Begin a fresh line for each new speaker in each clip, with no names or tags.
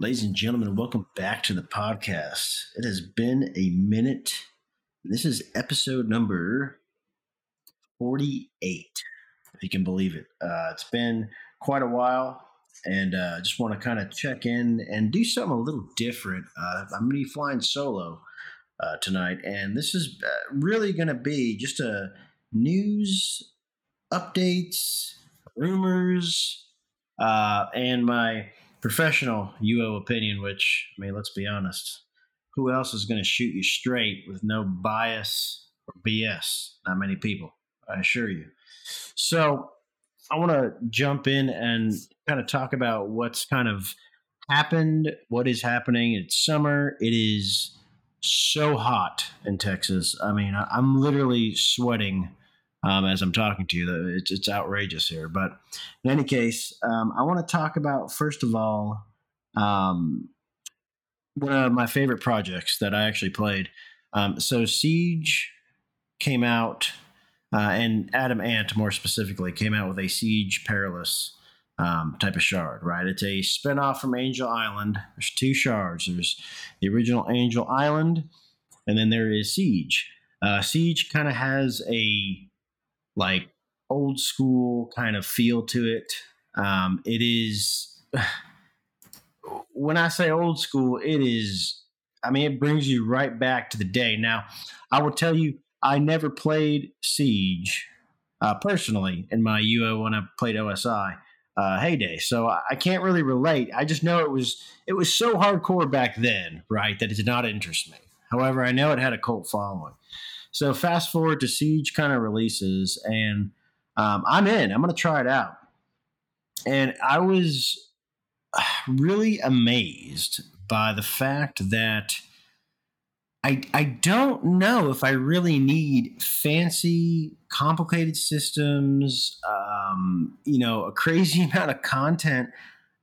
Ladies and gentlemen, welcome back to the podcast. It has been a minute. This is episode number 48, if you can believe it. Uh, it's been quite a while, and I uh, just want to kind of check in and do something a little different. Uh, I'm going to be flying solo uh, tonight, and this is uh, really going to be just a news, updates, rumors, uh, and my professional UO opinion, which, I mean, let's be honest, who else is going to shoot you straight with no bias or BS? Not many people, I assure you. So I want to jump in and kind of talk about what's kind of happened, what is happening. It's summer. It is so hot in Texas. I mean, I'm literally sweating um, as I'm talking to you. It's, it's outrageous here. But in any case, um, I want to talk about, first of all, um, one of my favorite projects that I actually played. Um, so Siege came out, uh, and Adam Ant, more specifically, came out with a Siege Perilous. Um, type of shard, right? It's a spinoff from Angel Island. There's two shards. There's the original Angel Island, and then there is Siege. Uh, Siege kind of has a like old school kind of feel to it. Um, it is when I say old school, it is. I mean, it brings you right back to the day. Now, I will tell you, I never played Siege uh, personally in my UO when I played OSI uh, heyday, so I can't really relate. I just know it was it was so hardcore back then, right, that it did not interest me. However, I know it had a cult following. So fast forward to Siege kind of releases, and um, I'm in. I'm going to try it out. And I was really amazed by the fact that I, I don't know if I really need fancy, complicated systems, um, you know, a crazy amount of content.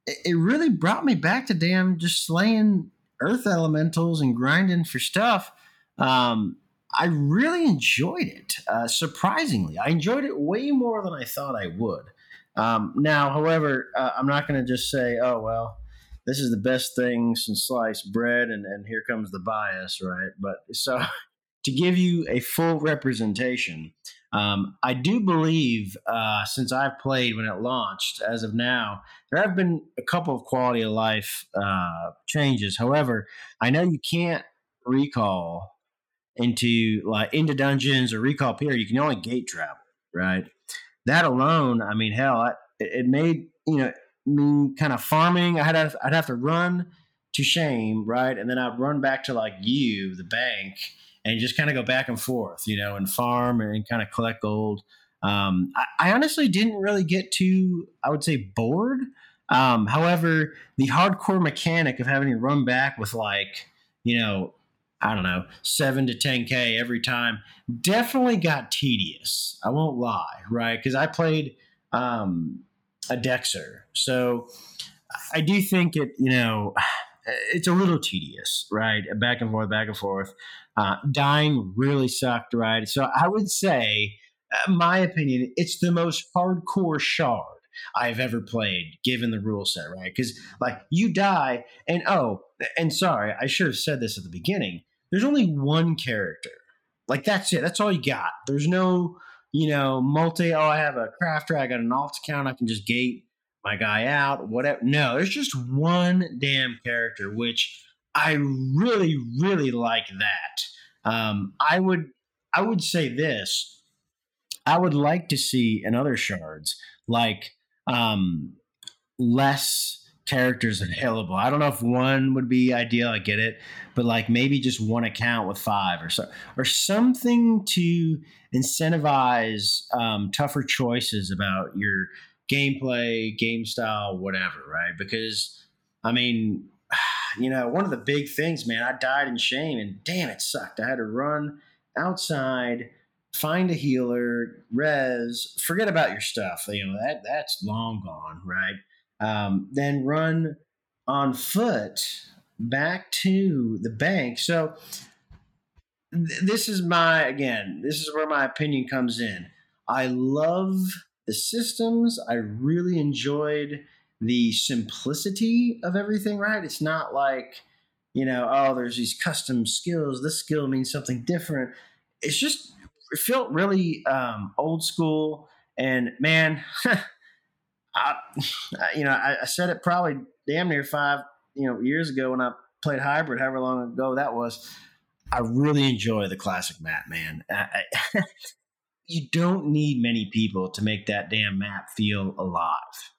It, really brought me back to damn just slaying earth elementals and grinding for stuff. Um, I really enjoyed it. Uh, surprisingly, I enjoyed it way more than I thought I would. Um, now, however, uh, I'm not going to just say, "Oh well, this is the best thing since sliced bread," and, and here comes the bias, right? But so to give you a full representation, um, I do believe uh, since I've played when it launched, as of now, there have been a couple of quality of life uh, changes. However, I know you can't recall into like into dungeons or recall period, you can only gate travel, right? That alone, I mean, hell, I, it made you know me kind of farming. I had to, I'd have to run to shame, right, and then I'd run back to like you, the bank, and just kind of go back and forth, you know, and farm and kind of collect gold. Um, I, I, honestly didn't really get too, I would say, bored. Um, however, the hardcore mechanic of having to run back with like, you know, I don't know, seven to 10K every time definitely got tedious. I won't lie, right? Because I played um, a Dexer. So I do think it, you know, it's a little tedious, right? Back and forth, back and forth. Uh, dying really sucked, right? So I would say, uh, my opinion, it's the most hardcore shard I've ever played, given the rule set, right? Because like you die, and oh, and sorry, I should have said this at the beginning. There's only one character. Like that's it. That's all you got. There's no, you know, multi. Oh, I have a crafter. I got an alt account. I can just gate my guy out. Whatever. No, there's just one damn character, which I really, really like that. Um, I would, I would say this. I would like to see in other shards like um, less characters available. I don't know if one would be ideal. I get it, but like maybe just one account with five or so, or something to incentivize um, tougher choices about your gameplay, game style, whatever. Right? Because I mean, you know, one of the big things, man. I died in shame, and damn, it sucked. I had to run outside find a healer, res, forget about your stuff. You know, that that's long gone, right? Um, then run on foot back to the bank. So th- this is my again, this is where my opinion comes in. I love the systems. I really enjoyed the simplicity of everything, right? It's not like, you know, oh, there's these custom skills. This skill means something different. It's just, it felt really um, old school. And man, I, you know, I, I said it probably damn near five, you know, years ago when I played hybrid, however long ago that was. I really enjoy the classic map, man. I, I, you don't need many people to make that damn map feel alive.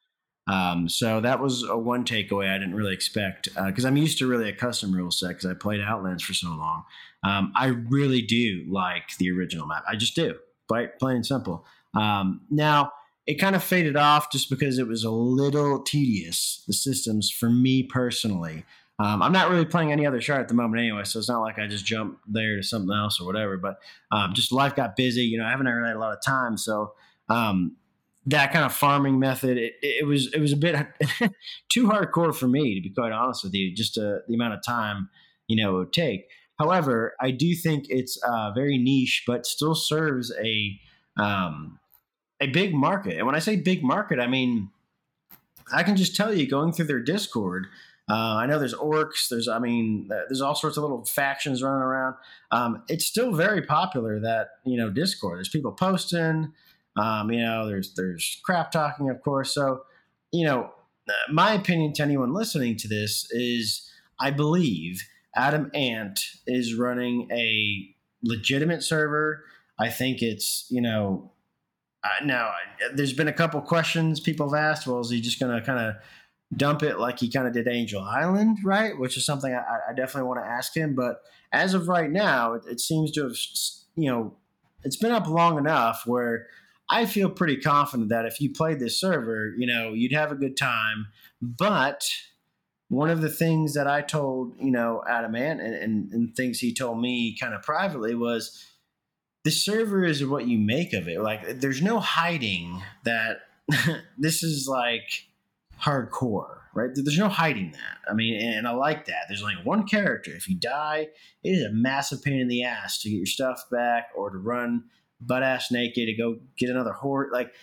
Um, so that was a one takeaway I didn't really expect because uh, I'm used to really a custom rule set because I played Outlands for so long. Um, I really do like the original map. I just do, plain and simple. Um, now it kind of faded off just because it was a little tedious the systems for me personally. Um, I'm not really playing any other shard at the moment anyway, so it's not like I just jump there to something else or whatever. But um, just life got busy. You know, I haven't really had a lot of time, so um, that kind of farming method it, it was it was a bit too hardcore for me to be quite honest with you. Just uh, the amount of time you know it would take. However, I do think it's uh, very niche, but still serves a um, a big market. And when I say big market, I mean I can just tell you going through their Discord uh, I know there's orcs. There's, I mean, uh, there's all sorts of little factions running around. Um, it's still very popular that you know Discord. There's people posting. Um, you know, there's there's crap talking, of course. So, you know, uh, my opinion to anyone listening to this is, I believe Adam Ant is running a legitimate server. I think it's you know. Uh, now, there's been a couple questions people have asked. Well, is he just going to kind of dump it like he kind of did Angel Island, right? Which is something I, I definitely want to ask him. But as of right now, it, it, seems to have, you know, it's been up long enough where I feel pretty confident that if you played this server, you know, you'd have a good time. But one of the things that I told, you know, Adam Ant and, and, and things he told me kind of privately was the server is what you make of it. Like, there's no hiding that this is like hardcore, right? There's no hiding that. I mean, and I like that. There's only one character. If you die, it is a massive pain in the ass to get your stuff back or to run butt ass naked to go get another horde. Like,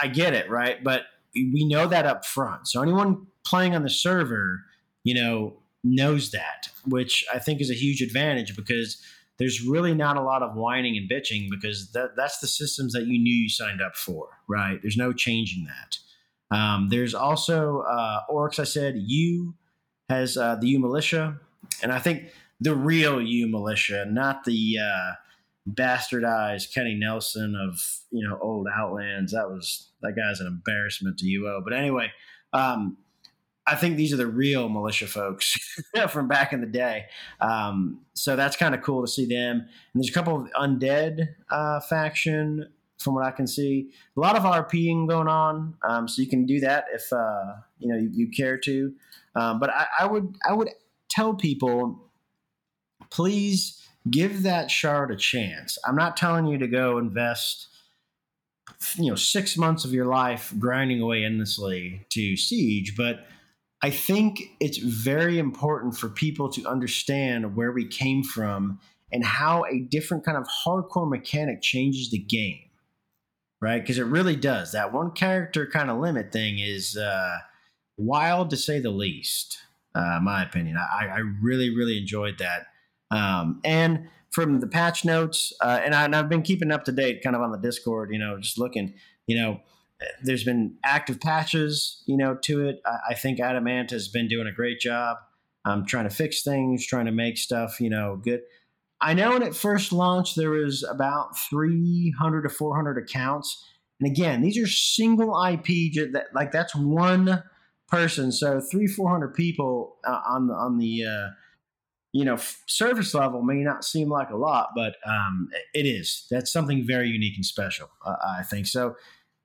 I get it, right? But we know that up front. So anyone playing on the server, you know, knows that, which I think is a huge advantage because there's really not a lot of whining and bitching because that, that's the systems that you knew you signed up for, right? There's no changing that. Um, there's also uh, Orcs. I said U has uh, the Yew militia, and I think the real Yew militia, not the uh, bastardized Kenny Nelson of you know old Outlands. That was that guy's an embarrassment to UO. But anyway, um, I think these are the real militia folks from back in the day. Um, so that's kind of cool to see them. And there's a couple of undead uh, faction from what I can see. A lot of RPing going on, um, so you can do that if uh, you know you, you care to. Um, but I, I, would I would tell people, please give that shard a chance. I'm not telling you to go invest, you know, six months of your life grinding away endlessly to siege, but I think it's very important for people to understand where we came from and how a different kind of hardcore mechanic changes the game right? Because it really does. That one character kind of limit thing is uh, wild to say the least. Uh, my opinion. I, I really, really enjoyed that. Um, and from the patch notes, uh, and, I, have been keeping up to date, kind of on the Discord. You know, just looking. You know, there's been active patches. You know, to it. I, I think Adam Ant has been doing a great job. I'm trying to fix things, trying to make stuff, you know, good. I know when it first launched, there was about 300 to 400 accounts. And again, these are single IP, that like that's one person. So three, 400 people uh, on the, on the, uh, you know, service level may not seem like a lot, but um, it is. That's something very unique and special, uh, I think. So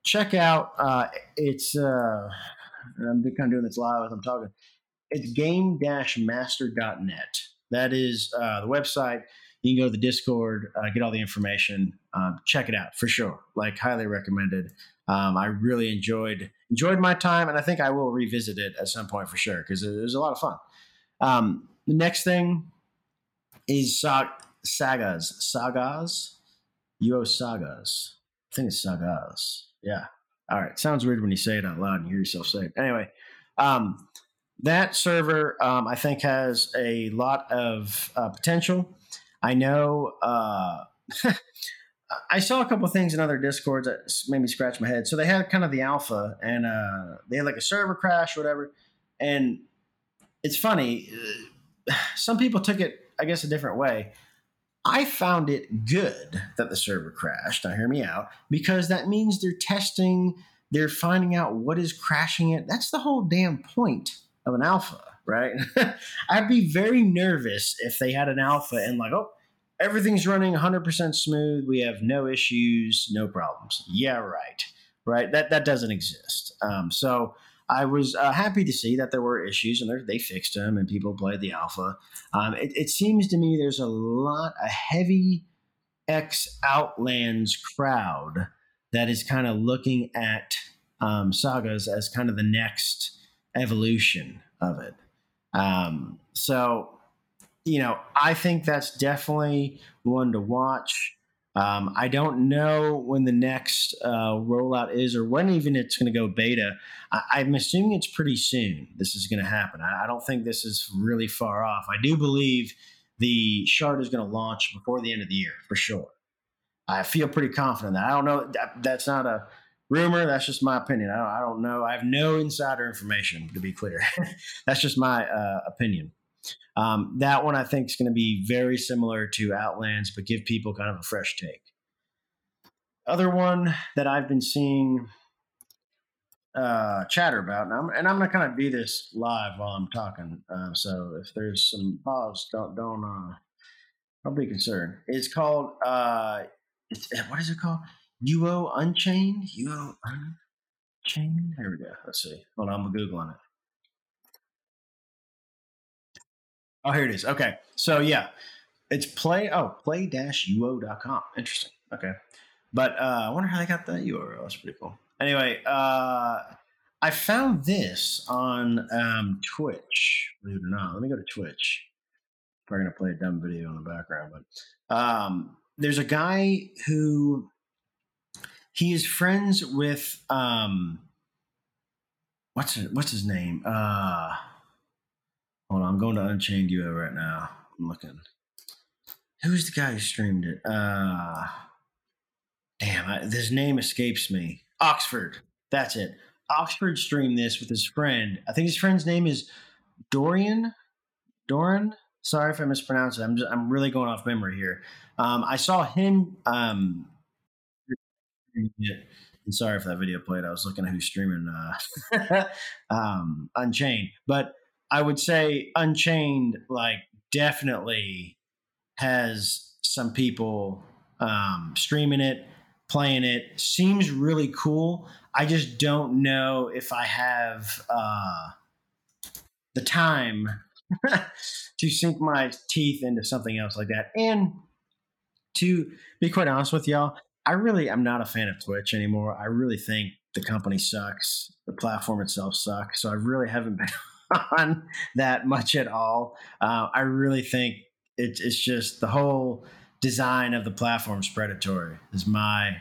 check out, uh, it's, uh, I'm kind of doing this live as I'm talking. It's game-master.net. That is uh, the website you can go to the Discord, uh, get all the information, um, check it out for sure. Like highly recommended. Um, I really enjoyed enjoyed my time, and I think I will revisit it at some point for sure because it was a lot of fun. Um, the next thing is sag- sagas, sagas, UO sagas. I think it's sagas. Yeah, All right, sounds weird when you say it out loud and hear yourself say it. Anyway, um, that server um, I think has a lot of uh, potential. I know. Uh, I saw a couple things in other discords that made me scratch my head. So they had kind of the alpha, and uh, they had like a server crash, or whatever. And it's funny. uh, Some people took it, I guess, a different way. I found it good that the server crashed. Now, hear me out, because that means they're testing, they're finding out what is crashing it. That's the whole damn point of an alpha, right? I'd be very nervous if they had an alpha and like, oh, everything's running 100% smooth. We have no issues, no problems. Yeah, right. Right. That that doesn't exist. Um, so I was uh, happy to see that there were issues and they're- fixed them and people played the alpha. Um, it, it seems to me there's a lot, a heavy ex Outlands crowd that is kind of looking at um, sagas as kind of the next evolution of it. Um, so, you know, I think that's definitely one to watch. Um, I don't know when the next uh, rollout is or when even it's going to go beta. I, I'm assuming it's pretty soon. This is going to happen. I, I don't think this is really far off. I do believe the shard is going to launch before the end of the year for sure. I feel pretty confident that. I don't know. That, that's not a rumor. That's just my opinion. I don't, I don't know. I have no insider information to be clear. that's just my uh, opinion. Um, that one I think is going to be very similar to Outlands, but give people kind of a fresh take. Other one that I've been seeing uh, chatter about, and I'm, and I'm going to kind of do this live while I'm talking. Uh, so if there's some pause, don't don't uh, don't be concerned. It's called uh, it's, what is it called? UO Unchained. UO Unchained. There we go. Let's see. Hold on, I'm googling it. Oh, here it is. Okay. So yeah, it's play oh play-uo.com. Interesting. Okay. But uh I wonder how they got that URL. That's pretty cool. Anyway, uh I found this on um Twitch, believe it or not. Let me go to Twitch. Probably gonna play a dumb video in the background, but um there's a guy who he is friends with um what's it, what's his name? Uh Hold on, I'm going to Unchained UO right now. I'm looking. Who's the guy who streamed it? Uh, damn, I, his name escapes me. Oxford. That's it. Oxford streamed this with his friend. I think his friend's name is Dorian. Doran. Sorry if I mispronounced it. I'm just, I'm really going off memory here. Um, I saw him. Um, and sorry if that video played. I was looking at who's streaming uh, um, Unchained, but I would say Unchained, like, definitely has some people um, streaming it, playing it. Seems really cool. I just don't know if I have uh, the time to sink my teeth into something else like that. And to be quite honest with y'all, I really am not a fan of Twitch anymore. I really think the company sucks. The platform itself sucks. So I really haven't been on that much at all. Uh, I really think it, it's just the whole design of the platform is predatory. Is my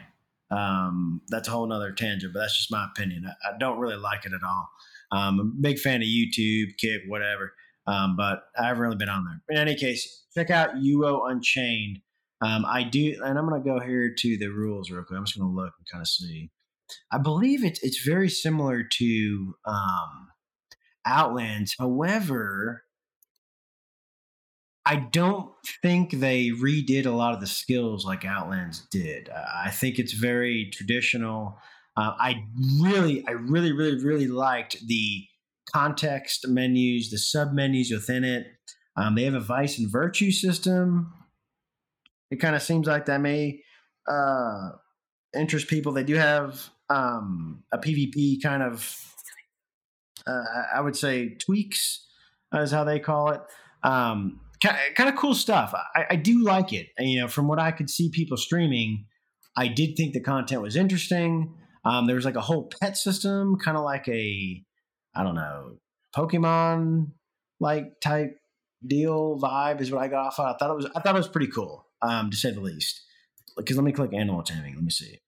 um, that's a whole nother tangent, but that's just my opinion. I, I don't really like it at all. Um, I'm a big fan of YouTube, Kick, whatever, um, but I haven't really been on there. In any case, check out UO Unchained. Um, I do, and I'm going to go here to the rules real quick. I'm just going to look and kind of see. I believe it's it's very similar to um, Outlands. However, I don't think they redid a lot of the skills like Outlands did. Uh, I think it's very traditional. Uh, I really, I really, really, really liked the context menus, the sub menus within it. Um, they have a vice and virtue system. It kind of seems like that may uh, interest people. They do have um, a PvP kind of uh, I would say tweaks is how they call it. Um, kind of cool stuff. I, I, do like it. You know, from what I could see people streaming, I did think the content was interesting. Um, there was like a whole pet system, kind of like a, I don't know, Pokemon like type deal vibe is what I got off. Of. I thought it was, I thought it was pretty cool, um, to say the least. Because let me click animal taming. Let me see.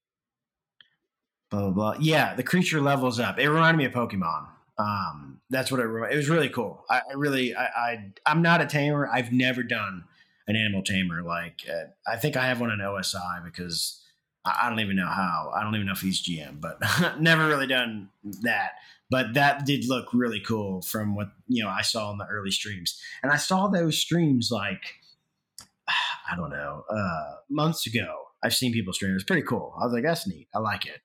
blah blah blah. Yeah, the creature levels up. It reminded me of Pokemon. Um, that's what it. It was really cool. I, I really, I, I, I'm not a tamer. I've never done an animal tamer. Like, uh, I think I have one in OSI because I, I don't even know how. I don't even know if he's GM, but never really done that. But that did look really cool from what you know I saw in the early streams, and I saw those streams like I don't know uh, months ago. I've seen people stream. It's pretty cool. I was like, that's neat. I like it.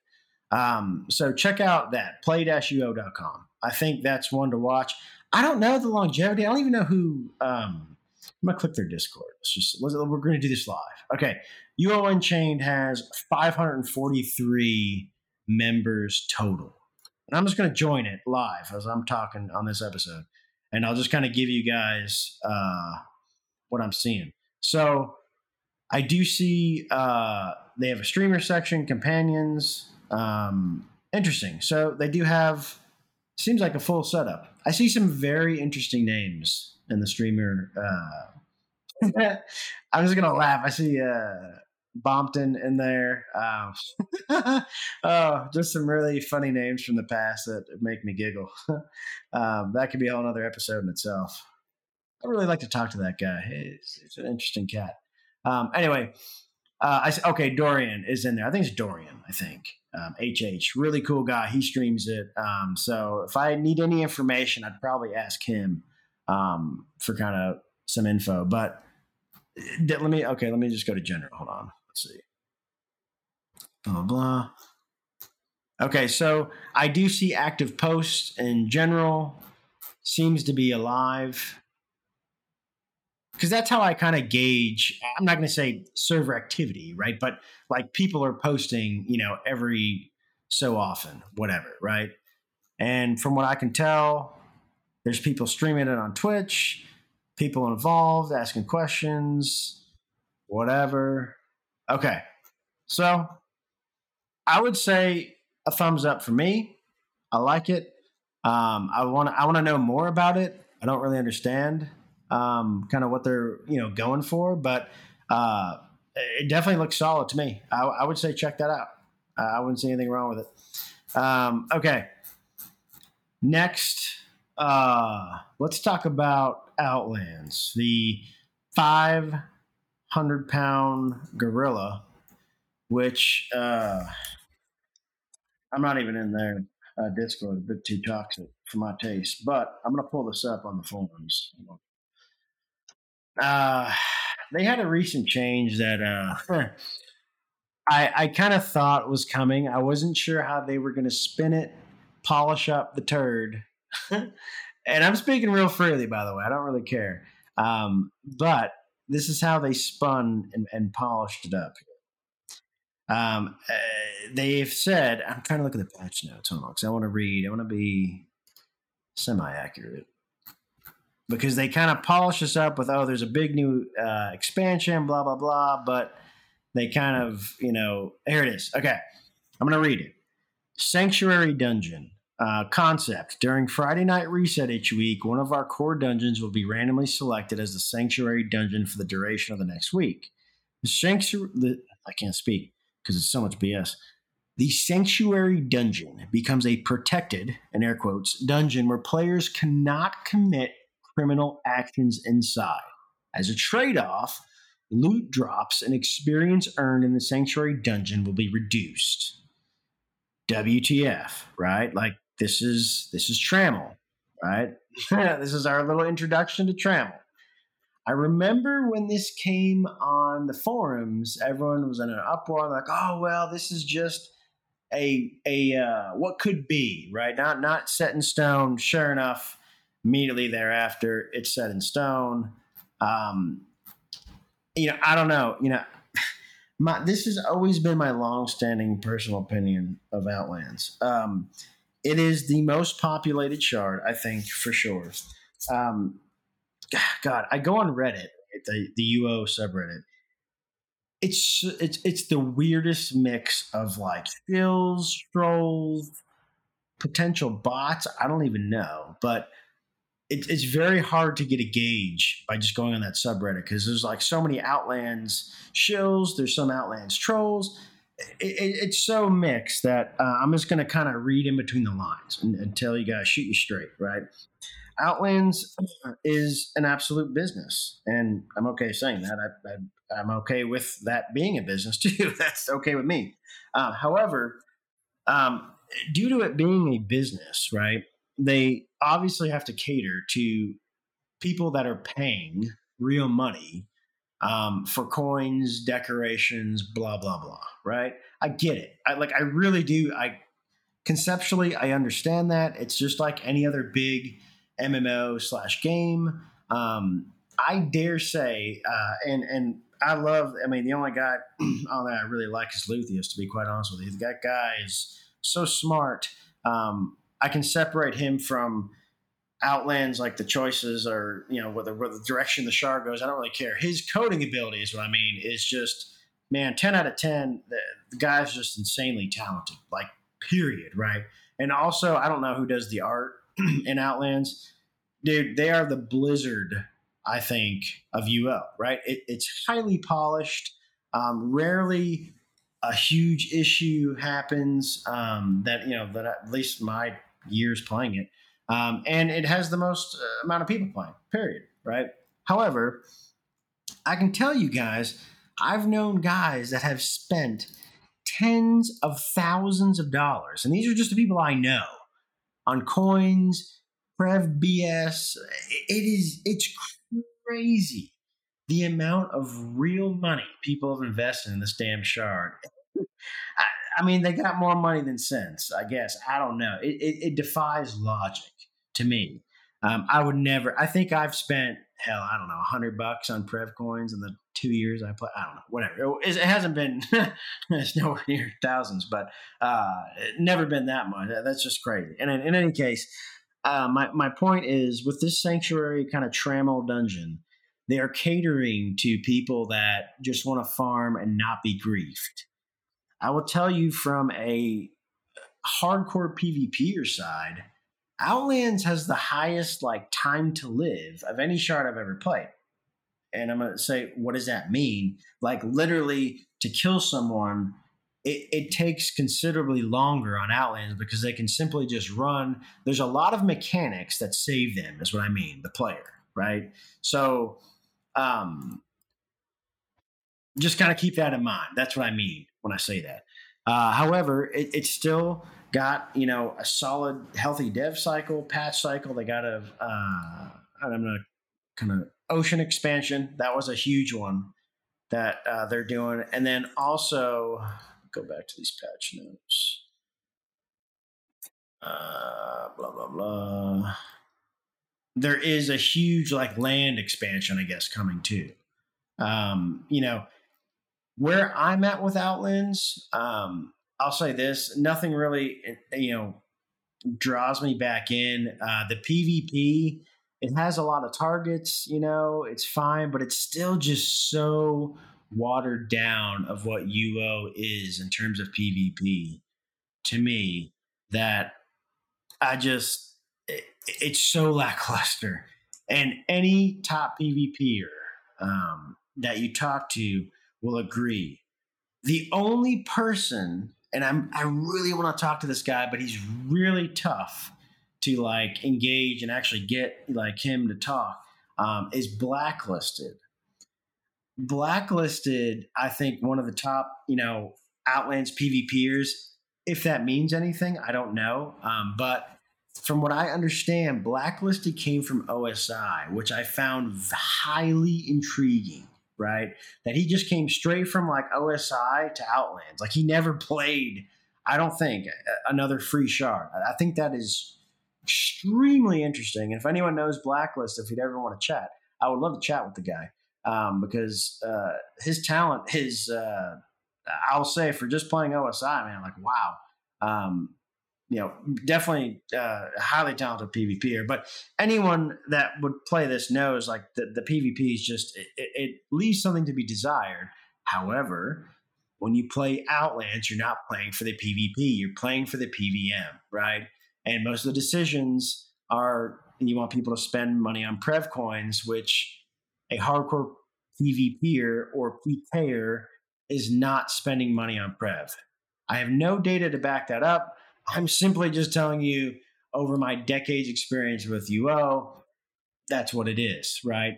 Um, so check out that play-uo.com. I think that's one to watch. I don't know the longevity. I don't even know who. Um, I'm gonna click their Discord. Let's just let's, we're going to do this live. Okay, UO Unchained has 543 members total, and I'm just going to join it live as I'm talking on this episode, and I'll just kind of give you guys uh, what I'm seeing. So I do see uh, they have a streamer section, companions. Um, interesting. So they do have seems like a full setup. I see some very interesting names in the streamer. Uh, I'm just gonna laugh. I see uh, Bompton in there. Um, oh, just some really funny names from the past that make me giggle. um, that could be a whole other episode in itself. I really like to talk to that guy. He's, he's an interesting cat. Um, anyway, uh, I okay. Dorian is in there. I think it's Dorian. I think um, HH, really cool guy. He streams it. Um, so if I need any information, I'd probably ask him um, for kind of some info. But let me okay. Let me just go to general. Hold on. Let's see. Blah blah. Okay, so I do see active posts in general. Seems to be alive because that's how I kind of gauge. I'm not going to say server activity, right? But like people are posting, you know, every so often, whatever, right? And from what I can tell, there's people streaming it on Twitch, people involved asking questions, whatever. Okay. So I would say a thumbs up for me. I like it. Um, I want I want to know more about it. I don't really understand um, kind of what they're you know going for. But uh, it definitely looks solid to me. I, I would say check that out. I wouldn't see anything wrong with it. Um, okay, next, uh, let's talk about Outlands, the five hundred pound gorilla, which uh, I'm not even in there. Uh, Discord a bit too toxic for my taste, but I'm going to pull this up on the forums. Uh, they had a recent change that uh, I I kind of thought was coming. I wasn't sure how they were going to spin it, polish up the turd. and I'm speaking real freely, by the way. I don't really care. Um, but this is how they spun and, and polished it up. Um, uh, they've said, I'm trying to look at the patch notes. Hold because I want to read. I want to be semi accurate because they kind of polish us up with oh there's a big new uh, expansion blah blah blah but they kind of you know here it is. Okay i'm to read it. Sanctuary dungeon uh, concept. During friday night reset each week one of our core dungeons will be randomly selected as the sanctuary dungeon for the duration of the next week. The sanctuary the, i can't speak because it's so much bs the sanctuary dungeon becomes a protected in air quotes dungeon where players cannot commit criminal actions inside. As a trade off, loot drops and experience earned in the sanctuary dungeon will be reduced. WTF, right? Like this is this is Trammel, right? this is our little introduction to Trammel. I remember when this came on the forums, everyone was in an uproar, like, "Oh well, this is just a a uh, what could be, right? Not not set in stone." Sure enough, immediately thereafter, it's set in stone. Um, you know, I don't know. You know, my this has always been my long-standing personal opinion of Outlands. Um, it is the most populated shard, I think, for sure. Um, God, I go on Reddit, the the UO subreddit. It's it's it's the weirdest mix of like skills, trolls, potential bots. I don't even know, but it, it's very hard to get a gauge by just going on that subreddit because there's like so many Outlands shills, there's some Outlands trolls. it, it's so mixed that uh, I'm just going to kind of read in between the lines and, and tell you guys, shoot you straight, right? Outlands is an absolute business, and I'm okay saying that. I, I, am okay with that being a business too. That's okay with me. Uh, however, um, due to it being a business, right? They obviously have to cater to people that are paying real money um, for coins, decorations, blah blah blah. Right? I get it. I like. I really do. I conceptually, I understand that. It's just like any other big MMO slash game. Um, I dare say, uh, and and I love. I mean, the only guy on that I really like is Luthius. To be quite honest with you, that guy is so smart. Um, I can separate him from Outlands, like the choices or you know, whether the direction the shard goes. I don't really care. His coding ability is what I mean. Is just man, ten out of ten. The, the guy's just insanely talented. Like period, right? And also, I don't know who does the art in Outlands dude, they are the Blizzard, I think, of UO, right? It, it's highly polished. Um, rarely a huge issue happens um, that, you know, that at least my years playing it. Um, and it has the most uh, amount of people playing, period, right? However, I can tell you guys, I've known guys that have spent tens of thousands of dollars, and these are just the people I know, on coins Prev BS. It is it's crazy the amount of real money people have invested in this damn shard. I, mean, they got more money than sense. I guess I don't know. It, it, it defies logic to me. Um, I would never. I think I've spent hell, I don't know, hundred bucks on Prev coins in the two years I play. I don't know, whatever. It, it hasn't been. it's nowhere near thousands, but uh, never been that much. That's just crazy. And in, in any case, uh, my my point is with this sanctuary kind of trammel dungeon, they are catering to people that just want to farm and not be griefed. I will tell you from a hardcore PvPer side, Outlands has the highest like time to live of any shard I've ever played. And I'm gonna say, what does that mean? Like literally to kill someone it, it, takes considerably longer on Outlands because they can simply just run. There's a lot of mechanics that save them, is what I mean, the player, right? So, um, just kind of keep that in mind. That's what I mean when I say that. Uh, however, it, it's still got you know a solid, healthy dev cycle, patch cycle. They got a, uh, I'm gonna kind of ocean expansion. That was a huge one that uh, they're doing, and then also go back to these patch notes. Uh, blah blah blah. There is a huge like land expansion, I guess, coming too. Um, you know, where I'm at with Outlands, um, I'll say this: nothing really, you know, draws me back in. Uh, the PvP, it has a lot of targets. You know, it's fine, but it's still just so watered down of what UO is in terms of PvP to me that I just it, it's so lackluster. And any top PvPer um, that you talk to will agree. The only person, and I'm I really want to talk to this guy, but he's really tough to like engage and actually get like him to talk. Um, is blacklisted blacklisted, I think, one of the top, you know, Outlands PvPers. If that means anything, I don't know. Um, but from what I understand, blacklisted came from OSI, which I found highly intriguing. Right, that he just came straight from like OSI to Outlands. Like he never played. I don't think another free shard. I think that is extremely interesting. And if anyone knows Blacklist, if you'd ever want to chat, I would love to chat with the guy um, because uh, his talent, his uh, I'll say for just playing OSI, man, like wow, um, you know, definitely uh, highly talented PvPer. But anyone that would play this knows like the, the PvP is just it, it leaves something to be desired. However, when you play Outlands, you're not playing for the PvP, you're playing for the PVM, right? And most of the decisions are you want people to spend money on Prev coins, which a hardcore PvPer or PKer is not spending money on Prev. I have no data to back that up. I'm simply just telling you over my decades experience with UO, that's what it is, right?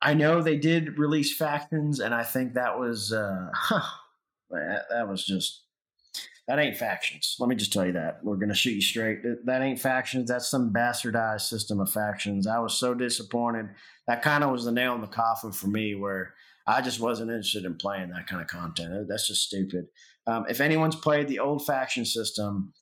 I know they did release factions, and I think that was uh, huh, that, that was just that ain't factions. Let me just tell you that. We're going to shoot you straight. That ain't factions. That's some bastardized system of factions. I was so disappointed. That kind of was the nail in the coffin for me, where I just wasn't interested in playing that kind of content. That's just stupid. Um, if anyone's played the old faction system,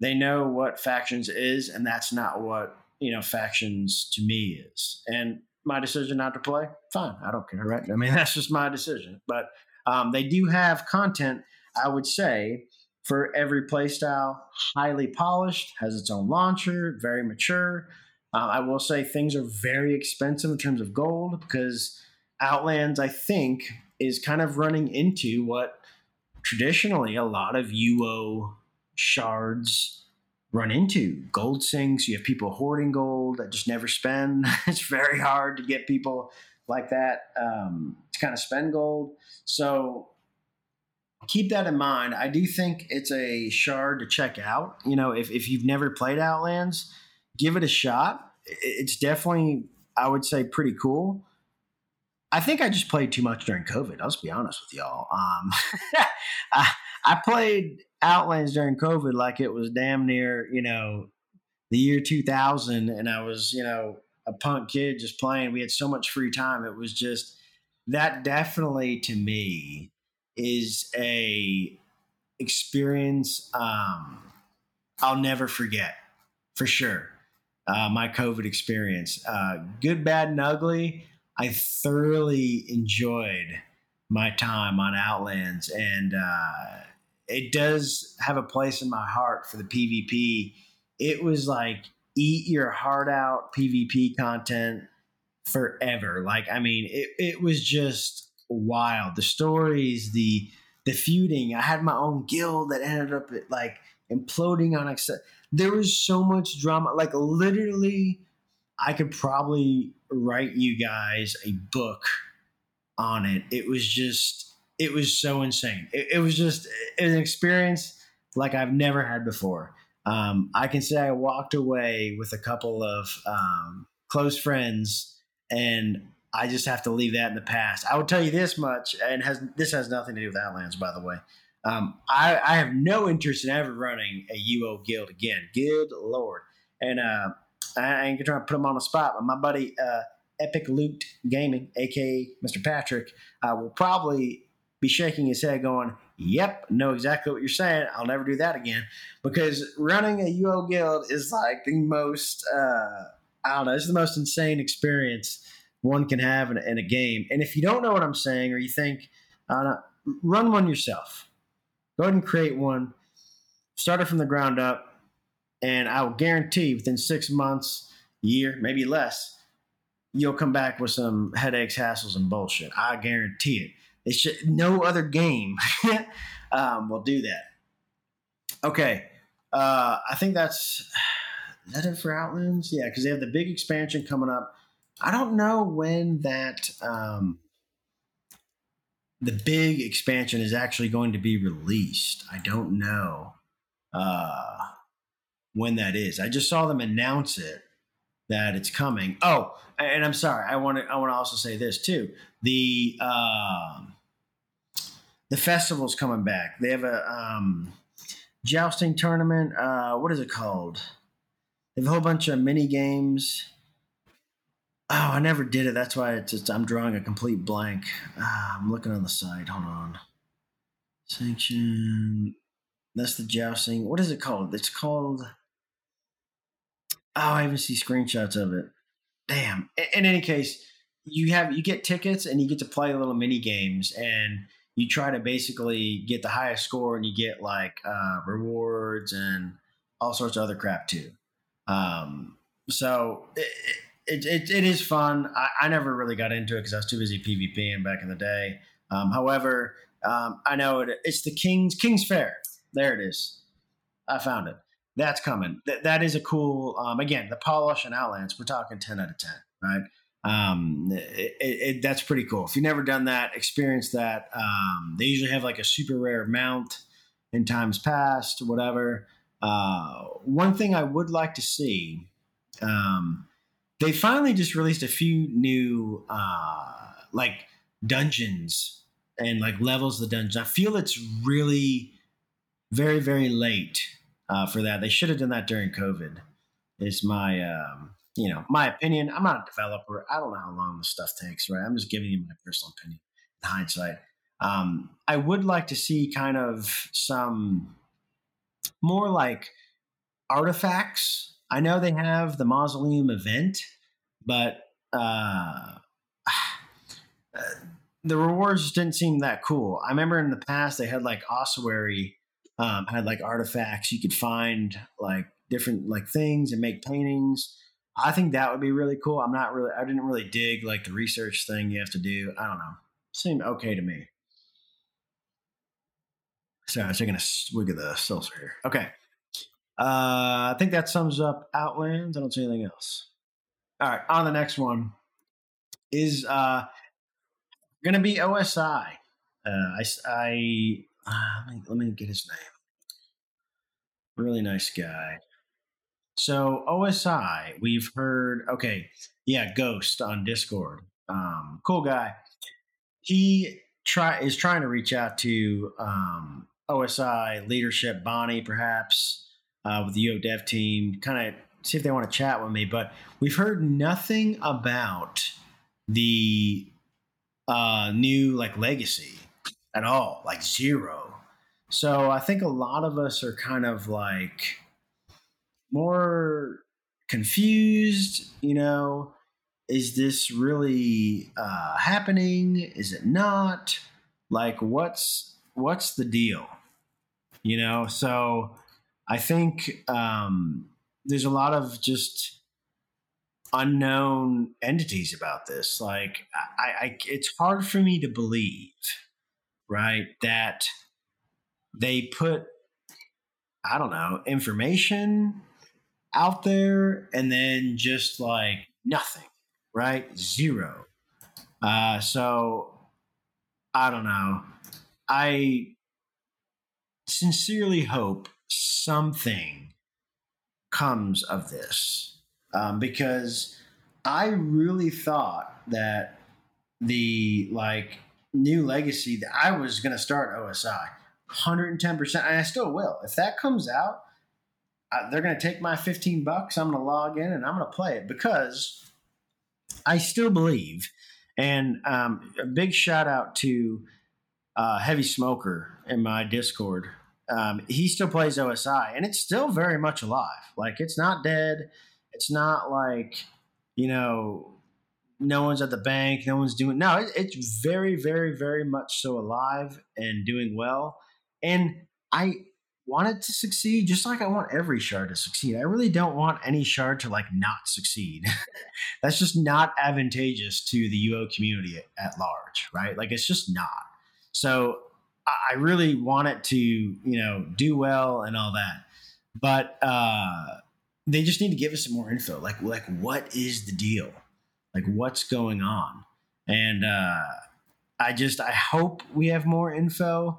they know what factions is, and that's not what you know factions to me is. And my decision not to play, fine. I don't care, right? I mean, that's just my decision. But um, they do have content, I would say, for every playstyle, highly polished, has its own launcher, very mature. Uh, I will say things are very expensive in terms of gold because Outlands, I think, is kind of running into what traditionally a lot of UO shards run into gold sinks. You have people hoarding gold that just never spend. it's very hard to get people like that um, to kind of spend gold. So keep that in mind. I do think it's a shard to check out. You know, if, if you've never played Outlands, give it a shot. It's definitely, I would say, pretty cool. I think I just played too much during COVID. I'll just be honest with y'all. Um, I, I played Outlands during COVID like it was damn near, you know, the year 2000, and I was, you know, a punk kid just playing. We had so much free time. It was just that definitely to me is a experience um, I'll never forget for sure. Uh, my COVID experience, uh, good, bad, and ugly. I thoroughly enjoyed my time on Outlands, and uh, it does have a place in my heart for the PvP. It was like eat your heart out PvP content forever. Like, I mean, it, it was just wild. The stories, the the feuding. I had my own guild that ended up like imploding on accept. There was so much drama. Like literally, I could probably write you guys a book on it. It was just, it was so insane. It, it was just an experience like I've never had before. Um, I can say I walked away with a couple of um, close friends, and I just have to leave that in the past. I will tell you this much, and has this has nothing to do with Outlands, by the way. Um, I, I, have no interest in ever running a UO guild again. Good lord! And uh, I ain't gonna try to put him on the spot, but my buddy uh, Epic Loot Gaming, aka Mr. Patrick, uh, will probably be shaking his head, going, "Yep, know exactly what you're saying. I'll never do that again." Because running a UO guild is like the most, uh, I don't know, it's the most insane experience one can have in, in a game. And if you don't know what I'm saying, or you think, uh, run one yourself. Go ahead and create one. Start it from the ground up, and I will guarantee within six months, year, maybe less, you'll come back with some headaches, hassles, and bullshit. I guarantee it. It should no other game um, will do that. Okay, uh, I think that's that it for Outlands. Yeah, because they have the big expansion coming up I don't know when that um, the big expansion is actually going to be released. I don't know uh, when that is. I just saw them announce it that it's coming. Oh, and I'm sorry. I want to. I want to also say this too. The uh, the festival's coming back. They have a um, jousting tournament. Uh, what is it called? They have a whole bunch of mini games Oh, I never did it. That's why it's I'm drawing a complete blank. Ah, I'm looking on the side. Hold on. Sanction. That's the jousting. What is it called? It's called. Oh, I even see screenshots of it. Damn. In, any case, you have you get tickets and you get to play little mini games and you try to basically get the highest score and you get like uh, rewards and all sorts of other crap too. Um, so it, it, it, it is fun. I, I, never really got into it because I was too busy PvPing back in the day. Um, however, um, I know it, it's the King's King's Fair. There it is. I found it. That's coming. Th- that is a cool. Um, again, the polish and Outlands. We're talking ten out of ten, right? um, it, it, that's pretty cool. If you've never done that, experience that. Um, they usually have like a super rare mount in times past, whatever. Uh, one thing I would like to see, um, they finally just released a few new uh, like dungeons and like levels of the dungeons. I feel it's really very very late uh, for that. They should have done that during COVID. Is my um, you know my opinion. I'm not a developer. I don't know how long this stuff takes. Right. I'm just giving you my personal opinion. In hindsight, um, I would like to see kind of some more like artifacts. I know they have the mausoleum event, but uh, the rewards didn't seem that cool. I remember in the past they had like ossuary um, had like artifacts you could find like different like things and make paintings. I think that would be really cool. I'm not really I didn't really dig like the research thing you have to do. I don't know. Seemed okay to me. So I was taking a swig of the seltzer here. Okay. Uh, I think that sums up Outlands. I don't see anything else. All right, on the next one is uh, going to be OSI. Uh, I, I uh, let, me, let me get his name. Really nice guy. So OSI, we've heard. Okay, yeah, Ghost on Discord. Um, cool guy. He try is trying to reach out to um, OSI leadership, Bonnie, perhaps uh, with the UO Dev team, kind of see if they want to chat with me. But we've heard nothing about the uh, new like legacy at all, like zero. So I think a lot of us are kind of like more confused, you know, is this really uh, happening? Is it not? Like what's what's the deal? You know, so I think um, there's a lot of just unknown entities about this. Like, I, I, it's hard for me to believe, right, that they put, I don't know, information out there and then just like nothing, right? Zero. Uh, so I don't know. I sincerely hope something comes of this um, because I really thought that the like new legacy that I was going to start OSI 110%, and I still will. If that comes out, I, they're going to take my 15 bucks. I'm going to log in and I'm going to play it because I still believe. And um, a big shout out to uh, Heavy Smoker in my Discord um, he still plays OSI, and it's still very much alive. Like it's not dead. It's not like you know no one's at the bank, no one's doing. No, it, it's very, very, very much so alive and doing well. And I want it to succeed, just like I want every shard to succeed. I really don't want any shard to like not succeed. That's just not advantageous to the UO community at large, right? Like it's just not. So I really want it to, you know, do well and all that. But uh, they just need to give us some more info. Like, like what is the deal? Like, what's going on? And uh, I just, I hope we have more info,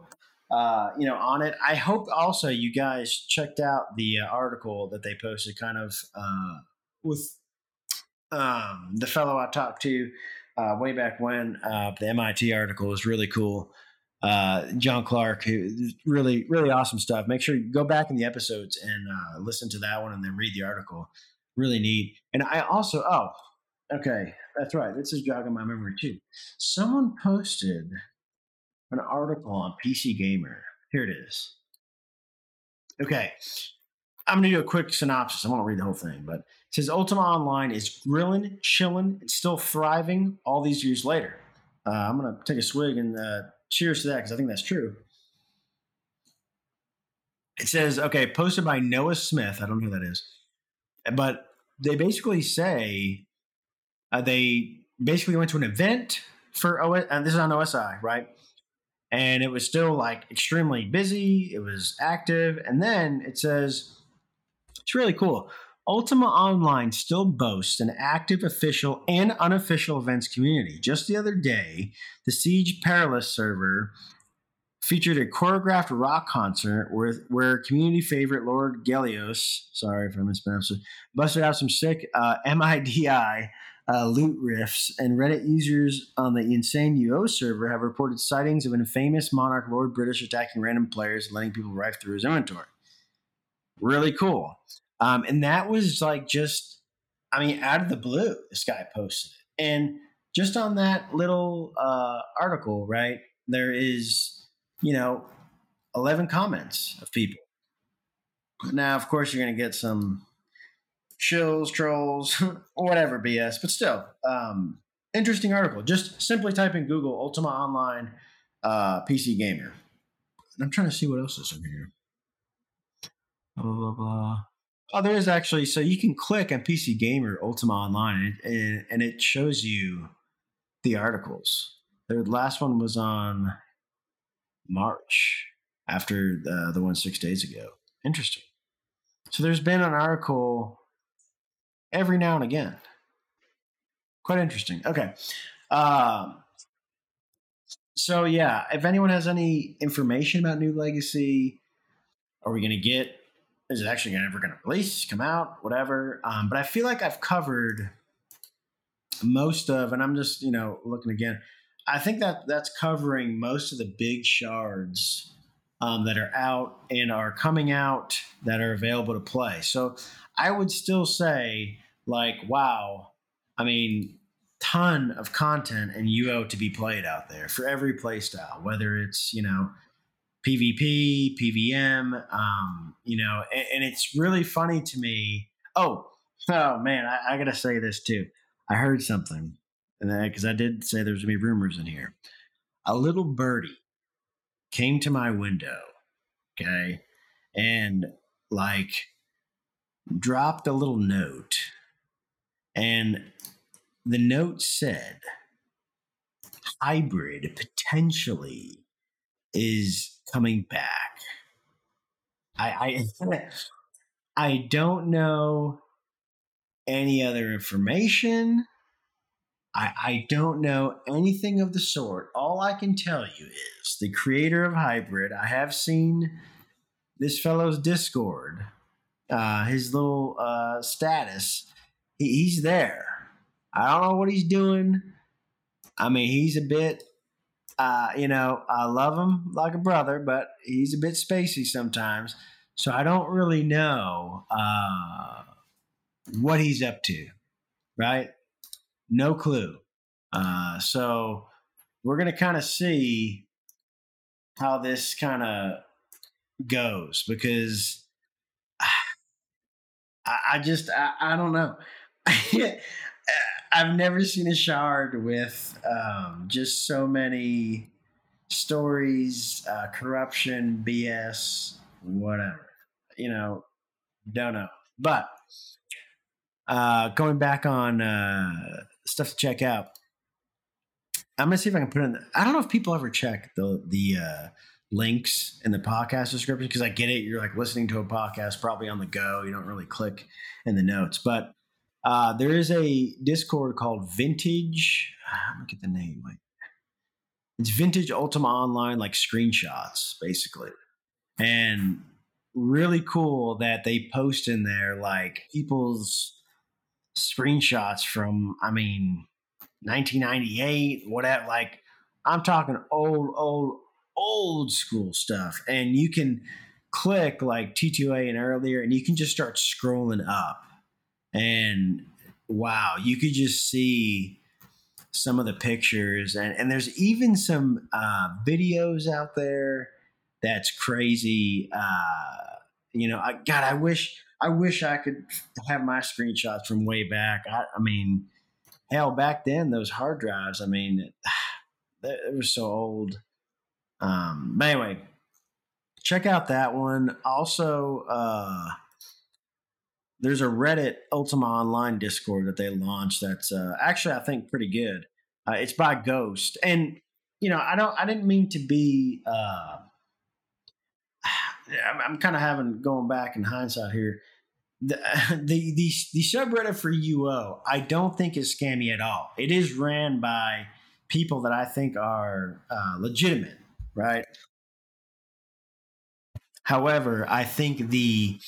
uh, you know, on it. I hope also you guys checked out the uh, article that they posted, kind of uh, with um, the fellow I talked to uh, way back when. Uh, the MIT article was really cool uh, John Clark, who really, really awesome stuff. Make sure you go back in the episodes and listen to that one and then read the article. Really neat. And I also, oh, okay, that's right. This is jogging my memory too. Someone posted an article on PC Gamer. Here it is. Okay. I'm going to do a quick synopsis. I won't read the whole thing, but it says Ultima Online is grilling, chilling, and still thriving all these years later. Uh, I'm going to take a swig and uh, cheers to that because I think that's true. It says, okay, posted by Noah Smith. I don't know who that is. But they basically say uh, they basically went to an event for OS, and this is on OSI, right? And it was still like extremely busy. It was active. And then it says, it's really cool. Ultima Online still boasts an active official and unofficial events community. Just the other day, the Siege Perilous server featured a choreographed rock concert where, where community favorite Lord Gelios, sorry if I mispronounced it, busted out some sick uh, MIDI uh, loot riffs, and Reddit users on the Insane UO server have reported sightings of an infamous Monarch Lord British attacking random players and letting people rife through his inventory. Really cool. Um, and that was like just, I mean, out of the blue, this guy posted it. And just on that little uh, article, right, there is, you know, 11 comments of people. Now, of course, you're going to get some shills, trolls, whatever BS, but still, um, interesting article. Just simply type in Google Ultima Online uh, PC Gamer. And I'm trying to see what else is in here. Blah, blah, blah. Oh, there is actually. So you can click on PC Gamer Ultima Online, and it, and it shows you the articles. The last one was on March after the the one six days ago. Interesting. So there's been an article every now and again. Quite interesting. Okay. Um, so yeah, if anyone has any information about New Legacy, are we going to get is it actually ever going to release, come out, whatever? Um, but I feel like I've covered most of, and I'm just you know looking again. I think that that's covering most of the big shards um, that are out and are coming out that are available to play. So I would still say like, wow, I mean, ton of content and UO to be played out there for every playstyle, whether it's you know PvP, PVM, um, you know, and, and, it's really funny to me. Oh, oh man, I, I gotta say this too. I heard something, and because I did say there's gonna be rumors in here. A little birdie came to my window, okay, and like dropped a little note, and the note said, "Hybrid potentially." is coming back. I I, I don't know any other information. I, I don't know anything of the sort. All I can tell you is the creator of Hybrid. I have seen this fellow's Discord, uh, his little uh, status. He, he's there. I don't know what he's doing. I mean, he's a bit uh, you know, I love him like a brother, but he's a bit spacey sometimes. So I don't really know uh, what he's up to, right? No clue. Uh, so we're going to kind of see how this kind of goes because I, I just, I, I don't know. I've never seen a shard with um, just so many stories, uh, corruption, BS, whatever. You know, don't know. But uh, going back on uh, stuff to check out, I'm gonna see if I can put in. I don't know if people ever check the the uh, links in the podcast description because I get it. You're like listening to a podcast, probably on the go. You don't really click in the notes, but uh, there is a Discord called Vintage. Let me get the name. Like, it's Vintage Ultima Online, like screenshots, basically, and really cool that they post in there like people's screenshots from. I mean, 1998, whatever. Like, I'm talking old, old, old school stuff, and you can click like T2A and earlier, and you can just start scrolling up and wow, you could just see some of the pictures, and and there's even some uh, videos out there that's crazy. Uh, you know, I, God, I wish I wish I could have my screenshots from way back. I, I mean, hell, back then those hard drives. I mean, they, they were so old. Um, but anyway, check out that one. Also, uh, there's a Reddit Ultima Online Discord that they launched that's uh, actually I think pretty good. Uh, it's by Ghost, and you know I don't I didn't mean to be. Uh, I'm, I'm kind of having going back in hindsight here. the, the the the subreddit for UO, I don't think is scammy at all. It is ran by people that I think are uh, legitimate, right? However, I think the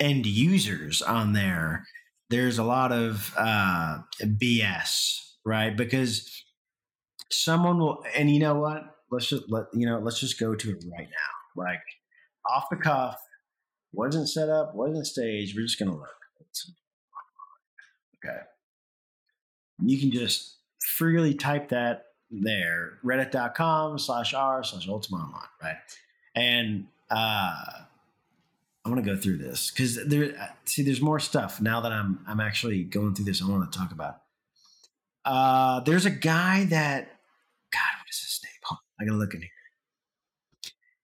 end users on there, there's a lot of uh, BS, right? Because someone will, and you know what? Let's just let you know. Let's just go to it right now, like off the cuff. Wasn't set up, wasn't staged. We're just gonna look. Okay. You can just freely type that there, reddit.com slash r slash ultima online, right? And uh, I'm gonna go through this because there. See, there's more stuff now that I'm I'm actually going through this. I want to talk about. Uh, there's a guy that, God, what is his name? Oh, I gotta look in here.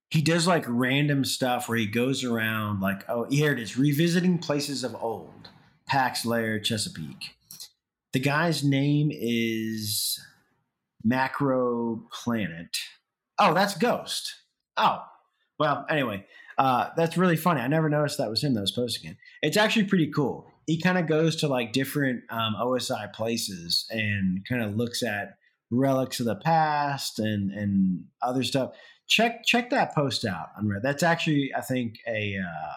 He does like random stuff where he goes around like, oh, here it is, revisiting places of old, Pax Lair, Chesapeake. The guy's name is Macro Planet. Oh, that's Ghost. Oh, well, anyway, uh, that's really funny. I never noticed that was him that was posting it. It's actually pretty cool. He kind of goes to like different um, OSI places and kind of looks at relics of the past and and other stuff. Check check that post out on Reddit. That's actually I think a uh,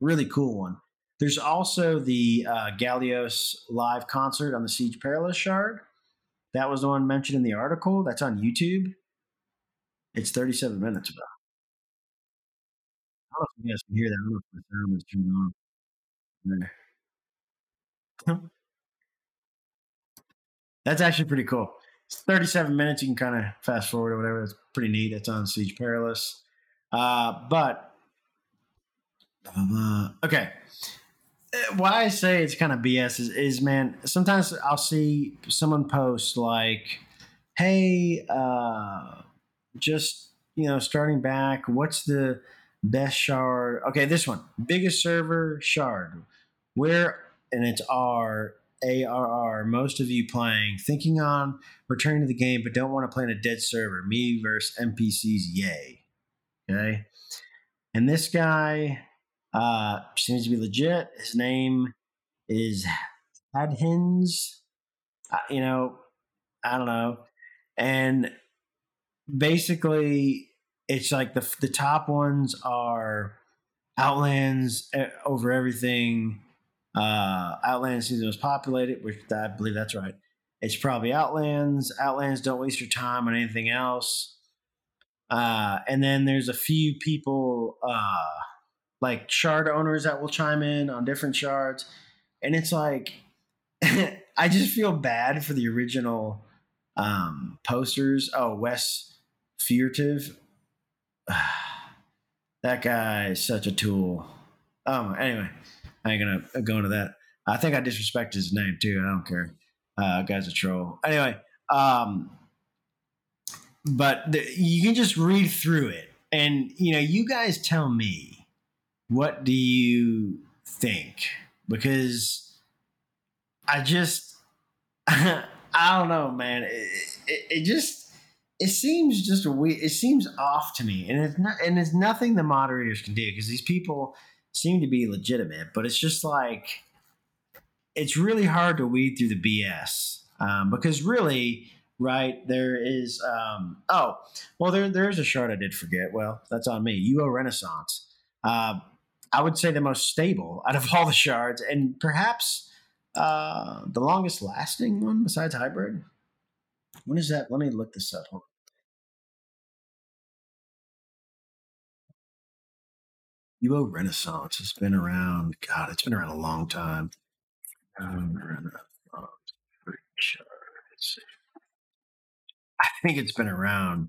really cool one. There's also the uh, Gallios live concert on the Siege Perilous shard. That was the one mentioned in the article. That's on YouTube. It's 37 minutes ago. I don't know if you guys can hear that. I don't know if the sound is turned on. That's actually pretty cool. It's 37 minutes. You can kind of fast forward or whatever. It's pretty neat. It's on Siege Perilous. Uh, but, uh, okay. Why I say it's kind of BS is, is, man, sometimes I'll see someone post like, hey, uh, just, you know, starting back, what's the best shard? Okay, this one, biggest server shard. Where, and it's R, A R R, most of you playing, thinking on returning to the game, but don't want to play in a dead server. Me versus NPCs, yay. Okay. And this guy, uh, seems to be legit. His name is Adhins. Uh, you know, I don't know. And basically, it's like the the top ones are Outlands eh, over everything. Uh, Outlands is the most populated, which I believe that's right. It's probably Outlands. Outlands don't waste your time on anything else. Uh, and then there's a few people uh, like shard owners that will chime in on different shards. And it's like, I just feel bad for the original um, posters. Oh, Wes Furtive. that guy is such a tool. Um, anyway, I ain't gonna go into that. I think I disrespect his name too. I don't care. Uh, guy's a troll. Anyway, um, but the, you can just read through it, and you know, you guys tell me what do you think? Because I just, I don't know, man. It, it, it, just, it seems just weird, it seems off to me. And it's not, and it's nothing the moderators can do because these people seem to be legitimate, but it's just like, it's really hard to weed through the BS um, because really, right there is um, oh well there there is a shard I did forget. Well, that's on me. UO Renaissance. Uh, I would say the most stable out of all the shards, and perhaps uh, the longest lasting one besides hybrid. When is that? Let me look this up. UO Renaissance has been around. God, it's been around a long time. Um, I think it's been around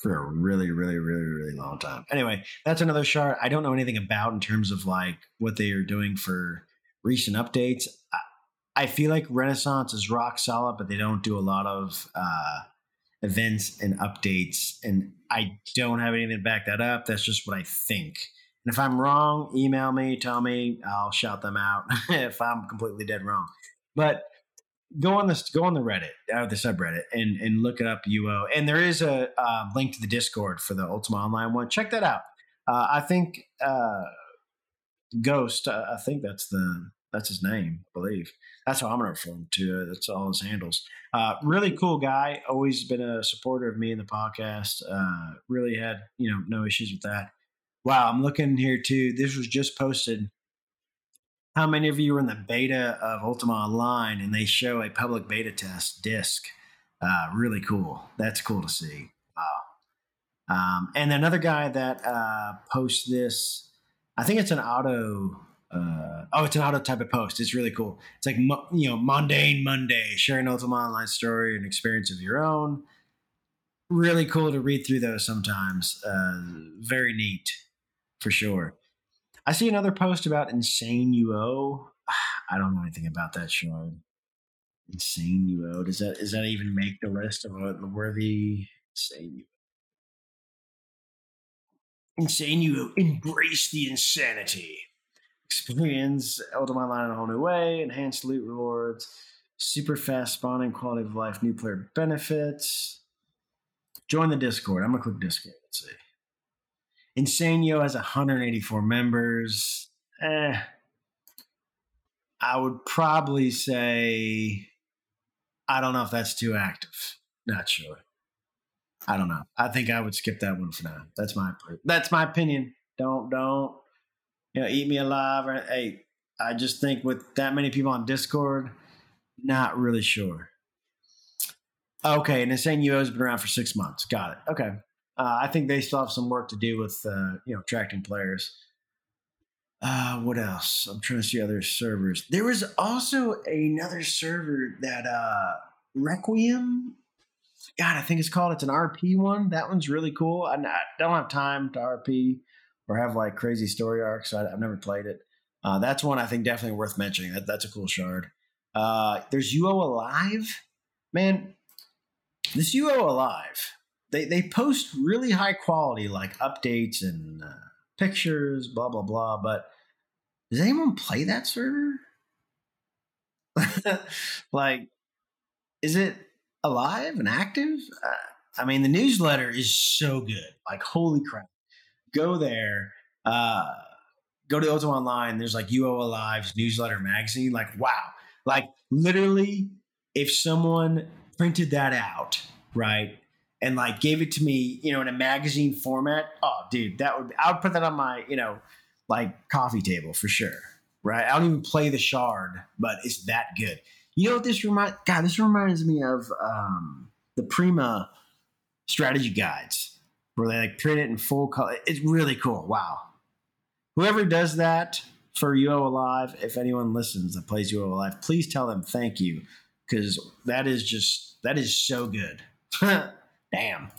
for a really, really, really, really long time. Anyway, that's another shard I don't know anything about in terms of like what they are doing for recent updates. I, I feel like Renaissance is rock solid, but they don't do a lot of uh, events and updates. And I don't have anything to back that up. That's just what I think. And if I'm wrong, email me, tell me, I'll shout them out if I'm completely dead wrong. But go on this go on the reddit uh, the subreddit and and look it up uo and there is a uh, link to the discord for the ultima online one check that out uh, i think uh, Ghost. Uh, I think that's the that's his name, I believe. That's how I'm gonna refer him to. That's all his handles. Uh, really cool guy. Always been a supporter of me in the podcast. Uh, really had you know no issues with that. Wow, I'm looking here too. This was just posted. How many of you were in the beta of Ultima Online and they show a public beta test disc? Uh, really cool. That's cool to see. Wow. Um, and another guy that uh, posts this, I think it's an auto. Uh, oh, it's an auto type of post. It's really cool. It's like you know, mundane Monday, sharing Ultima Online story and experience of your own. Really cool to read through those sometimes. Uh, very neat, for sure. I see another post about Insane UO. I don't know anything about that show. Insane UO. Does that does that even make the list of uh, a worthy insane UO? Insane UO. Embrace the insanity. Experience Ultima Online in a whole new way. Enhanced loot rewards. Super fast spawning, quality of life, new player benefits. Join the Discord. I'm gonna click Discord. Let's see. Insane UO has 184 members. Eh, I would probably say I don't know if that's too active. Not sure. I don't know. I think I would skip that one for now. That's my that's my opinion. Don't don't you know eat me alive or hey. I just think with that many people on Discord, not really sure. Okay, and it's saying UO has been around for six months. Got it. Okay. Uh, I think they still have some work to do with uh, you know attracting players. Uh, what else? I'm trying to see other servers. There was also another server that uh, Requiem. God, I think it's called. It's an RP one. That one's really cool. I, don't have time to RP or have like crazy story arcs. So I, have never played it. Uh, that's one I think definitely worth mentioning. That, that's a cool shard. Uh, there's UO Alive. Man, this UO Alive they they post really high quality like updates and uh, pictures, blah blah blah. But does anyone play that server? like, is it alive and active? Uh, I mean, the newsletter is so good. Like, holy crap! Go there. Uh, go to Ultima Online. There's like UO Alive's newsletter magazine. Like, wow! Like, literally, if someone printed that out, right? And like gave it to me, you know, in a magazine format, oh, dude, that would I would put that on my, you know, like coffee table for sure. Right? I don't even play the shard, but it's that good. You know what this remind? God, this reminds me of um, the Prima strategy guides, where they like print it in full color. It's really cool. Wow. Whoever does that for UO Alive, if anyone listens that plays UO Alive, please tell them thank you because that is just that is so good. Damn.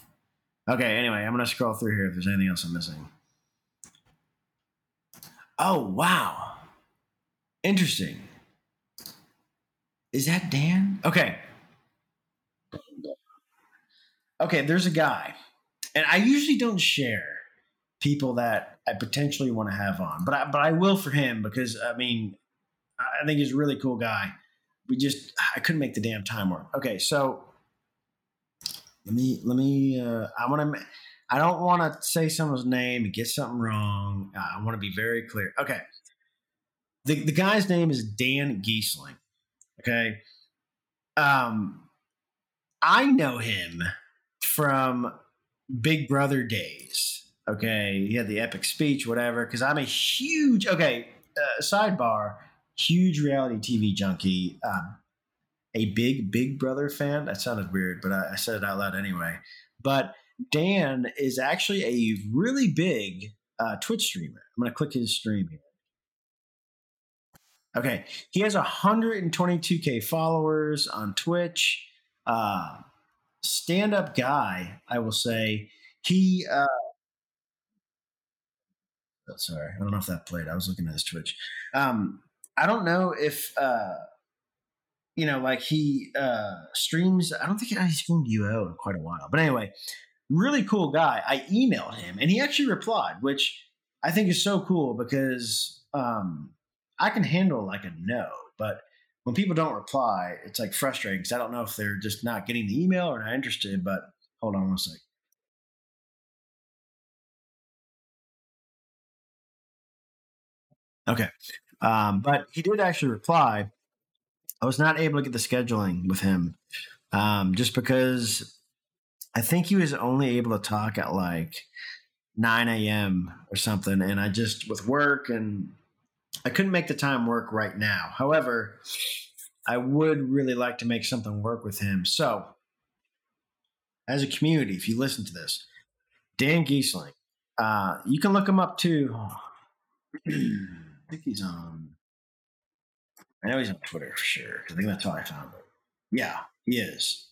Okay, anyway, I'm going to scroll through here if there's anything else I'm missing. Oh, wow. Interesting. Is that Dan? Okay. Okay, there's a guy, and I usually don't share people that I potentially want to have on, but I, but I will for him because I mean, I think he's a really cool guy. We just I couldn't make the damn time work. Okay, so let me let me. Uh, I want to. I don't want to say someone's name and get something wrong. Uh, I want to be very clear. Okay. The the guy's name is Dan Gheesling. Okay. Um, I know him from Big Brother days. Okay, he had the epic speech, whatever. Because I'm a huge okay. Uh, sidebar, huge reality TV junkie. Um, a big Big Brother fan. That sounded weird, but I, I said it out loud anyway. But Dan is actually a really big uh, Twitch streamer. I'm going to click his stream here. Okay, he has 122k followers on Twitch. Uh, Stand up guy, I will say. He. Uh, oh, sorry, I don't know if that played. I was looking at his Twitch. Um, I don't know if uh, you know, like he uh, streams. I don't think he's streamed UO in quite a while, but anyway, really cool guy. I emailed him, and he actually replied, which I think is so cool because um, I can handle like a no, but when people don't reply, it's like frustrating because I don't know if they're just not getting the email or not interested. But hold on one sec. Okay. Um, but he did actually reply. I was not able to get the scheduling with him um, just because I think he was only able to talk at like 9 a.m. or something. And I just, with work and I couldn't make the time work right now. However, I would really like to make something work with him. So, as a community, if you listen to this, Dan Gheesling, uh, you can look him up too. I think he's on. I know he's on Twitter for sure. I think that's how I found him. Yeah, he is.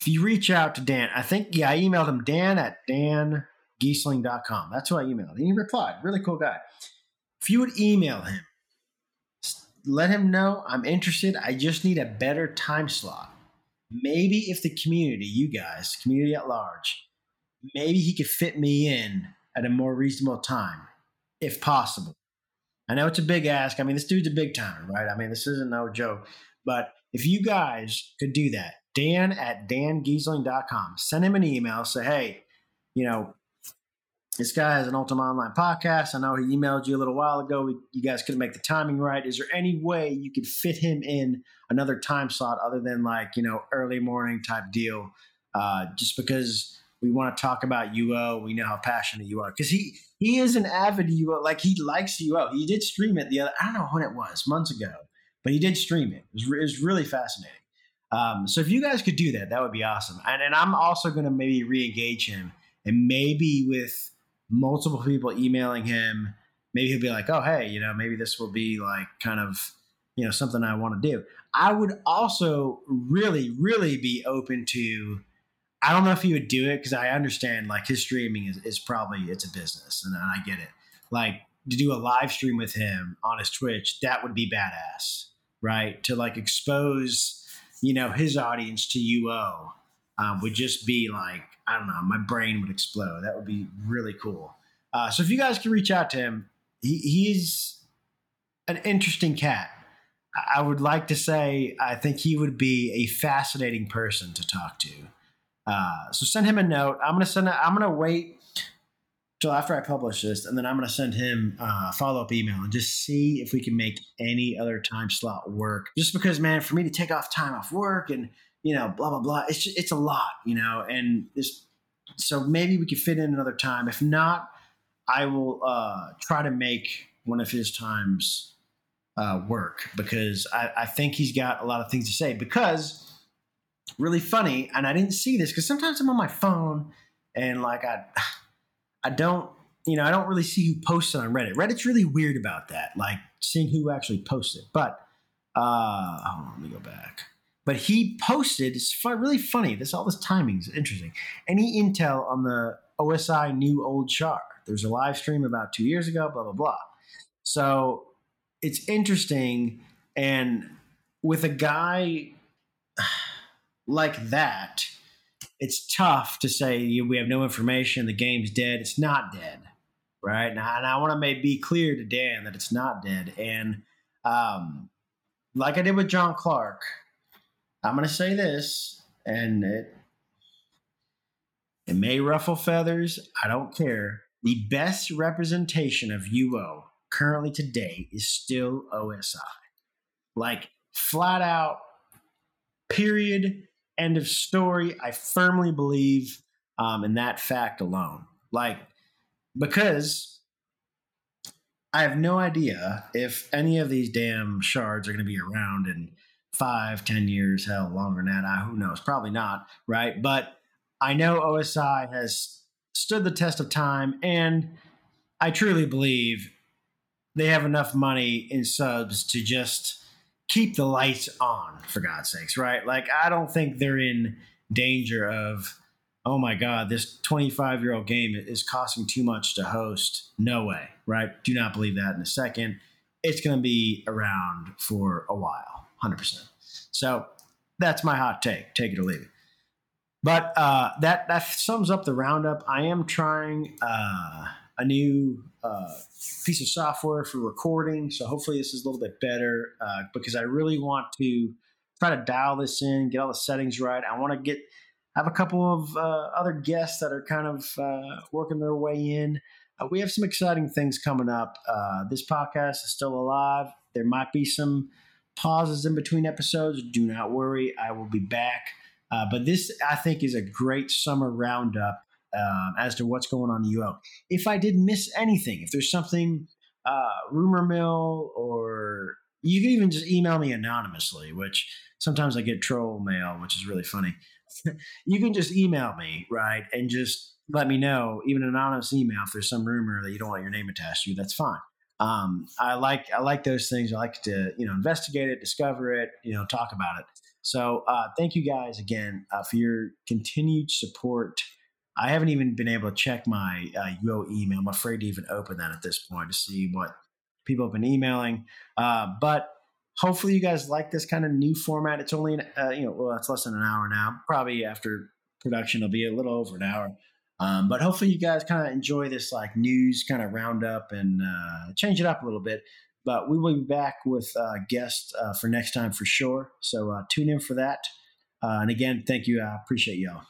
If you reach out to Dan, I think, yeah, I emailed him Dan at dangheesling.com. That's who I emailed. And he replied. Really cool guy. If you would email him, let him know I'm interested. I just need a better time slot. Maybe if the community, you guys, community at large, maybe he could fit me in at a more reasonable time, if possible. I know it's a big ask. I mean, this dude's a big timer, right? I mean, this isn't no joke. But if you guys could do that, Dan at dangheesling.com, send him an email, say, hey, you know, this guy has an Ultima Online podcast. I know he emailed you a little while ago. You guys couldn't make the timing right. Is there any way you could fit him in another time slot other than like, you know, early morning type deal? Uh, just because we want to talk about UO, we know how passionate you are. Because he he is an avid UO, like he likes UO. He did stream it the other, I don't know when it was, months ago, but he did stream it. It was, it was really fascinating. Um, so if you guys could do that, that would be awesome. And, and I'm also going to maybe re-engage him and maybe with multiple people emailing him. Maybe he'll be like, oh, hey, you know, maybe this will be like kind of, you know, something I want to do. I would also really, really be open to, I don't know if he would do it because I understand like his streaming is, is probably, it's a business and, I get it. Like to do a live stream with him on his Twitch, that would be badass, right? To like expose, you know, his audience to UO um, would just be like I don't know, my brain would explode. That would be really cool. Uh, so if you guys can reach out to him, he, he's an interesting cat. I would like to say I think he would be a fascinating person to talk to. Uh, so send him a note. I'm gonna send. i am gonna wait till after I publish this, and then I'm gonna send him a follow up email and just see if we can make any other time slot work. Just because, man, for me to take off time off work and you know, blah blah blah. It's just, it's a lot, you know, and this. So maybe we could fit in another time. If not, I will uh, try to make one of his times uh, work because I, I think he's got a lot of things to say. Because really funny, and I didn't see this because sometimes I'm on my phone and like I, I don't you know, I don't really see who posts on Reddit. Reddit's really weird about that, like seeing who actually posts it. But uh, hold on, let me go back. But he posted, it's really funny. This all this timing is interesting. Any intel on the OSI new old char? There's a live stream about two years ago, blah, blah, blah. So it's interesting. And with a guy like that, it's tough to say we have no information, the game's dead. It's not dead, right? And I, I want to be clear to Dan that it's not dead. And um, like I did with John Clark, I'm going to say this, and it it may ruffle feathers. I don't care. The best representation of UO currently today is still OSI. Like flat out, period, end of story. I firmly believe um, in that fact alone. Like, because I have no idea if any of these damn shards are going to be around in five, ten years, hell, longer than that. I, who knows? Probably not, right? But I know OSI has stood the test of time, and I truly believe they have enough money in subs to just keep the lights on, for God's sakes, right? Like, I don't think they're in danger of, oh my God, this 25 year old game is costing too much to host. No way, right? Do not believe that in a second. It's going to be around for a while. 100%. So that's my hot take. Take it or leave it. But uh, that that sums up the roundup. I am trying uh, a new uh, piece of software for recording, so hopefully this is a little bit better uh, because I really want to try to dial this in, get all the settings right. I want to get have a couple of uh, other guests that are kind of uh, working their way in. uh, we have some exciting things coming up. Uh, this podcast is still alive. There might be some pauses in between episodes. Do not worry, I will be back. But this, I think, is a great summer roundup um, as to what's going on in UO. If I did miss anything, if there's something, uh, rumor mill, or you can even just email me anonymously, which sometimes I get troll mail, which is really funny. you can just email me, right? And just let me know, even an anonymous email, if there's some rumor that you don't want your name attached to, that's fine. Um, I like I like those things. I like to you know investigate it, discover it, you know, talk about it. So uh, thank you guys again uh, for your continued support. I haven't even been able to check my uh, UO email. I'm afraid to even open that at this point to see what people have been emailing. Uh, but hopefully, you guys like this kind of new format. It's only, an, uh, you know, well, it's less than an hour now. Probably after production, it'll be a little over an hour. Um, but hopefully, you guys kind of enjoy this like news kind of roundup and uh, change it up a little bit. But we will be back with uh, guests uh, for next time for sure. So uh, tune in for that. Uh, and again, thank you. I appreciate y'all.